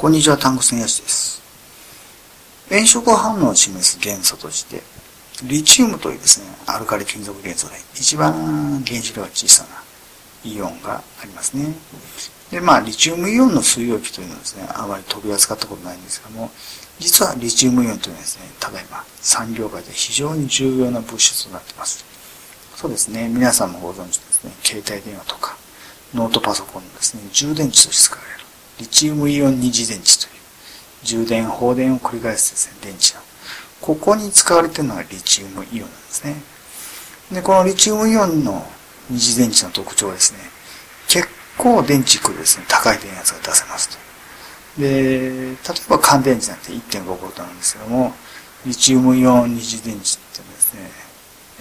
こんにちは、タンクスンヤシです。炎色反応を示す元素として、リチウムというですね、アルカリ金属元素で一番原子量が小さなイオンがありますね。で、まあ、リチウムイオンの水溶器というのはですね、あまり取り扱ったことないんですけども、実はリチウムイオンというのはですね、ただいま産業界で非常に重要な物質となっています。そうですね、皆さんもご存知ですね、携帯電話とか、ノートパソコンのですね、充電池として使われる。リチウムイオン二次電池という充電放電を繰り返すですね。電池のここに使われているのがリチウムイオンなんですね。でこのリチウムイオンの二次電池の特徴はですね結構電池区ですね高い電圧が出せますと。で例えば乾電池なんて 1.5V なんですけどもリチウムイオン二次電池っていうのはですね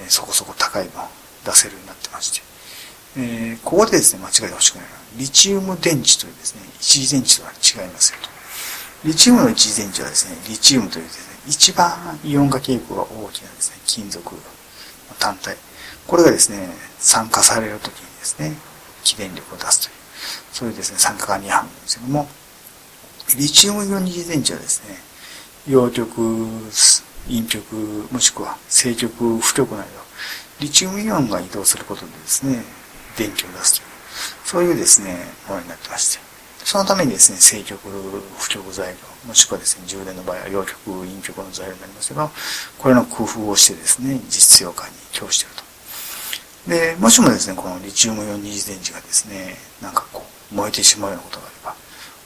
そこそこ高いのを出せるようになってまして。えー、ここでですね、間違えてほしくないのは、リチウム電池というですね、一次電池とは違いますよと。リチウムの一次電池はですね、リチウムというですね、一番イオン化傾向が大きなですね、金属の単体。これがですね、酸化されるときにですね、起電力を出すという、そういうですね、酸化化二反なんですけども、リチウムイオン二次電池はですね、陽極、陰極、もしくは正極、負極など、リチウムイオンが移動することでですね、電気を出すという、そういうですね、ものになってまして、そのためにですね、正極、不極材料、もしくはですね、充電の場合は陽極、陰極の材料になりますけど、これの工夫をしてですね、実用化に供していると。で、もしもですね、このリチウムイオン二次電池がですね、なんかこう、燃えてしまうようなことがあれば、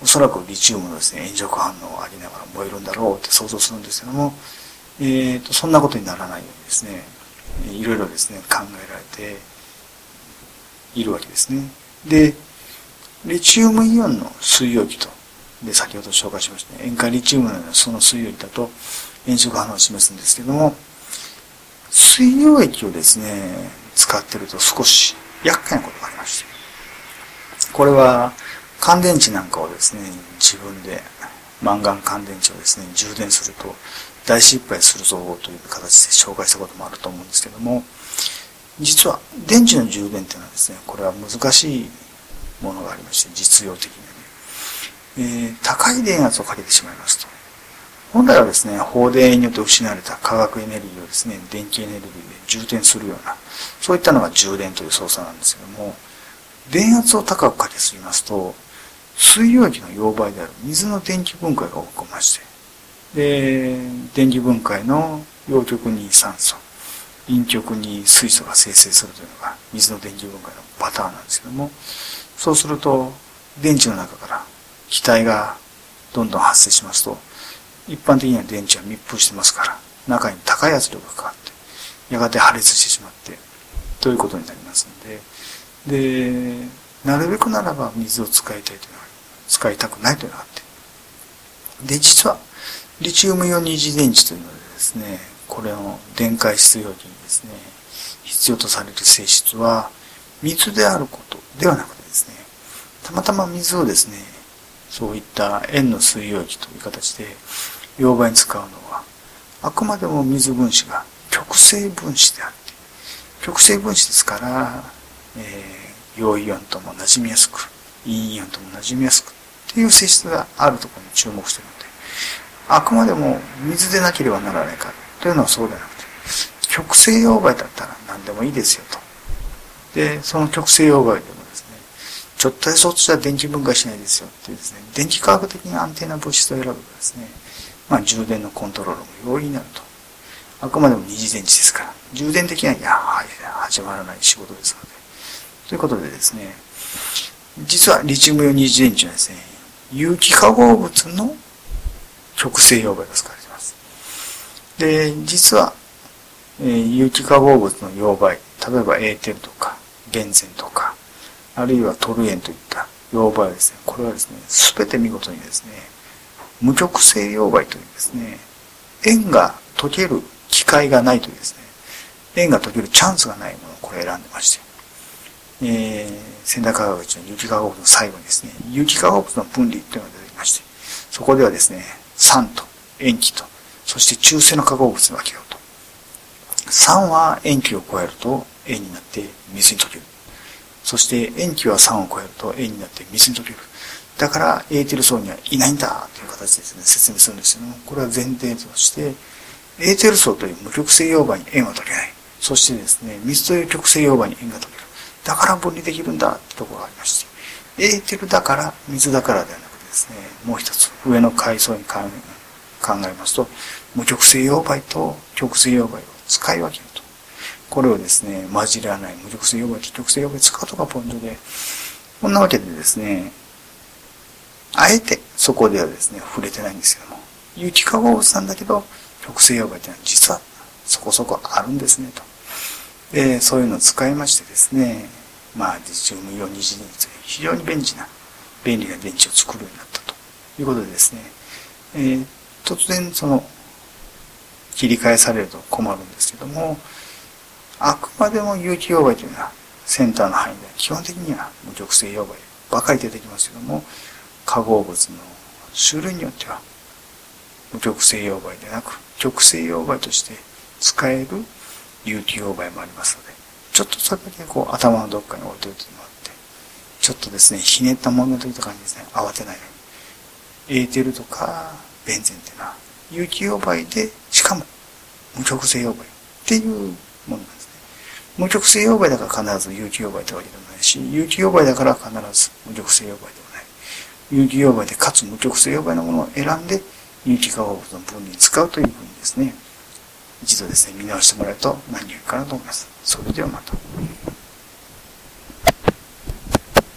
おそらくリチウムのですね、炎色反応がありながら燃えるんだろうって想像するんですけども、えーと、そんなことにならないようにですね、いろいろですね、考えられて、いるわけですね。で、リチウムイオンの水溶器と、で、先ほど紹介しましたね、塩化リチウムのようなその水溶器だと炎色反応を示すんですけども、水溶液をですね、使ってると少し厄介なことがありまして、これは乾電池なんかをですね、自分でマンガン乾電池をですね、充電すると大失敗するぞという形で紹介したこともあると思うんですけども、実は電池の充電っていうのはですねこれは難しいものがありまして実用的にね、えー、高い電圧をかけてしまいますと。本来はですね放電によって失われた化学エネルギーをですね電気エネルギーで充填するようなそういったのが充電という操作なんですけども電圧を高くかけすぎますと水溶液の溶媒である水の電気分解が起こりましてで電気分解の陽極に酸素。陰極に水素が生成するというのが水の電気分解のパターンなんですけどもそうすると電池の中から気体がどんどん発生しますと一般的には電池は密封してますから中に高い圧力がかかってやがて破裂してしまってということになりますのででなるべくならば水を使いたいというのは使いたくないというのがあって。で実はリチウムイオン二次電池というのはですねこれの電解質容器にですね必要とされる性質は水であることではなくてですねたまたま水をですねそういった塩の水溶液という形で溶媒に使うのはあくまでも水分子が極性分子であって極性分子ですから、えー、陽イオンとも馴染みやすく陰イオンとも馴染みやすくっていう性質があるところに注目しているのであくまでも水でなければならないかというのはそうではなくて、極性溶媒だったら何でもいいですよと。で、その極性溶媒でもですね、ちょっとやそっとじゃ電気分解しないですよっていうですね、電気科学的に安定な物質を選ぶとですね、まあ充電のコントロールも容易になると。あくまでも二次電池ですから、充電的には、いや、始まらない仕事ですので。ということでですね、実はリチウム用二次電池はですね、有機化合物の極性溶媒が使われています。で、実は、えー、有機化合物の溶媒、例えばエーテルとか、ゲンとか、あるいはトルエンといった溶媒ですね、これはですね、すべて見事にですね、無極性溶媒というですね、塩が溶ける機会がないというですね、塩が溶けるチャンスがないものをこれ選んでまして、えー、仙台化学の有機化合物の最後にですね、有機化合物の分離というのが出てきまして、そこではですね、酸と塩基とそして中性の化合物に分けようと。酸は塩基を超えると塩になって水に溶ける。そして塩基は酸を超えると塩になって水に溶ける。だからエーテル層にはいないんだという形ですね、説明するんですけども、これは前提として、エーテル層という無極性溶媒に塩が取れない。そしてですね、水という極性溶媒に塩が取れる。だから分離できるんだってところがありまして、エーテルだから水だからではなくてですね、もう一つ上の階層に関考えますと、無極性溶媒と極性溶媒を使い分けると。これをですね、混じらない無極性溶媒と極性溶媒を使うとがポイントで、こんなわけでですね、あえてそこではですね、触れてないんですけども、有機化合物なんだけど、極性溶媒っていうのは実はそこそこあるんですね、と。で、そういうのを使いましてですね、まあ、リチウムイオン二次電池非常に便利な、便利な電池を作るようになったということでですね、えー、突然その、切り替えされると困るんですけども、あくまでも有機溶媒というのはセンターの範囲で基本的には無極性溶媒ばかり出てきますけども、化合物の種類によっては無極性溶媒でなく極性溶媒として使える有機溶媒もありますので、ちょっとそれだけこう頭のどっかに置いておいてもらって、ちょっとですね、ひねったものといった感じですね、慌てないように。エーテルとかベンゼンっていうのは有機溶媒で、しかも無極性溶媒っていうものなんですね。無極性溶媒だから必ず有機溶媒ってわけでもないし、有機溶媒だから必ず無極性溶媒でもない。有機溶媒でかつ無極性溶媒のものを選んで有機化合物の分離に使うというふうにですね、一度ですね、見直してもらえると何よりかなと思います。それではまた。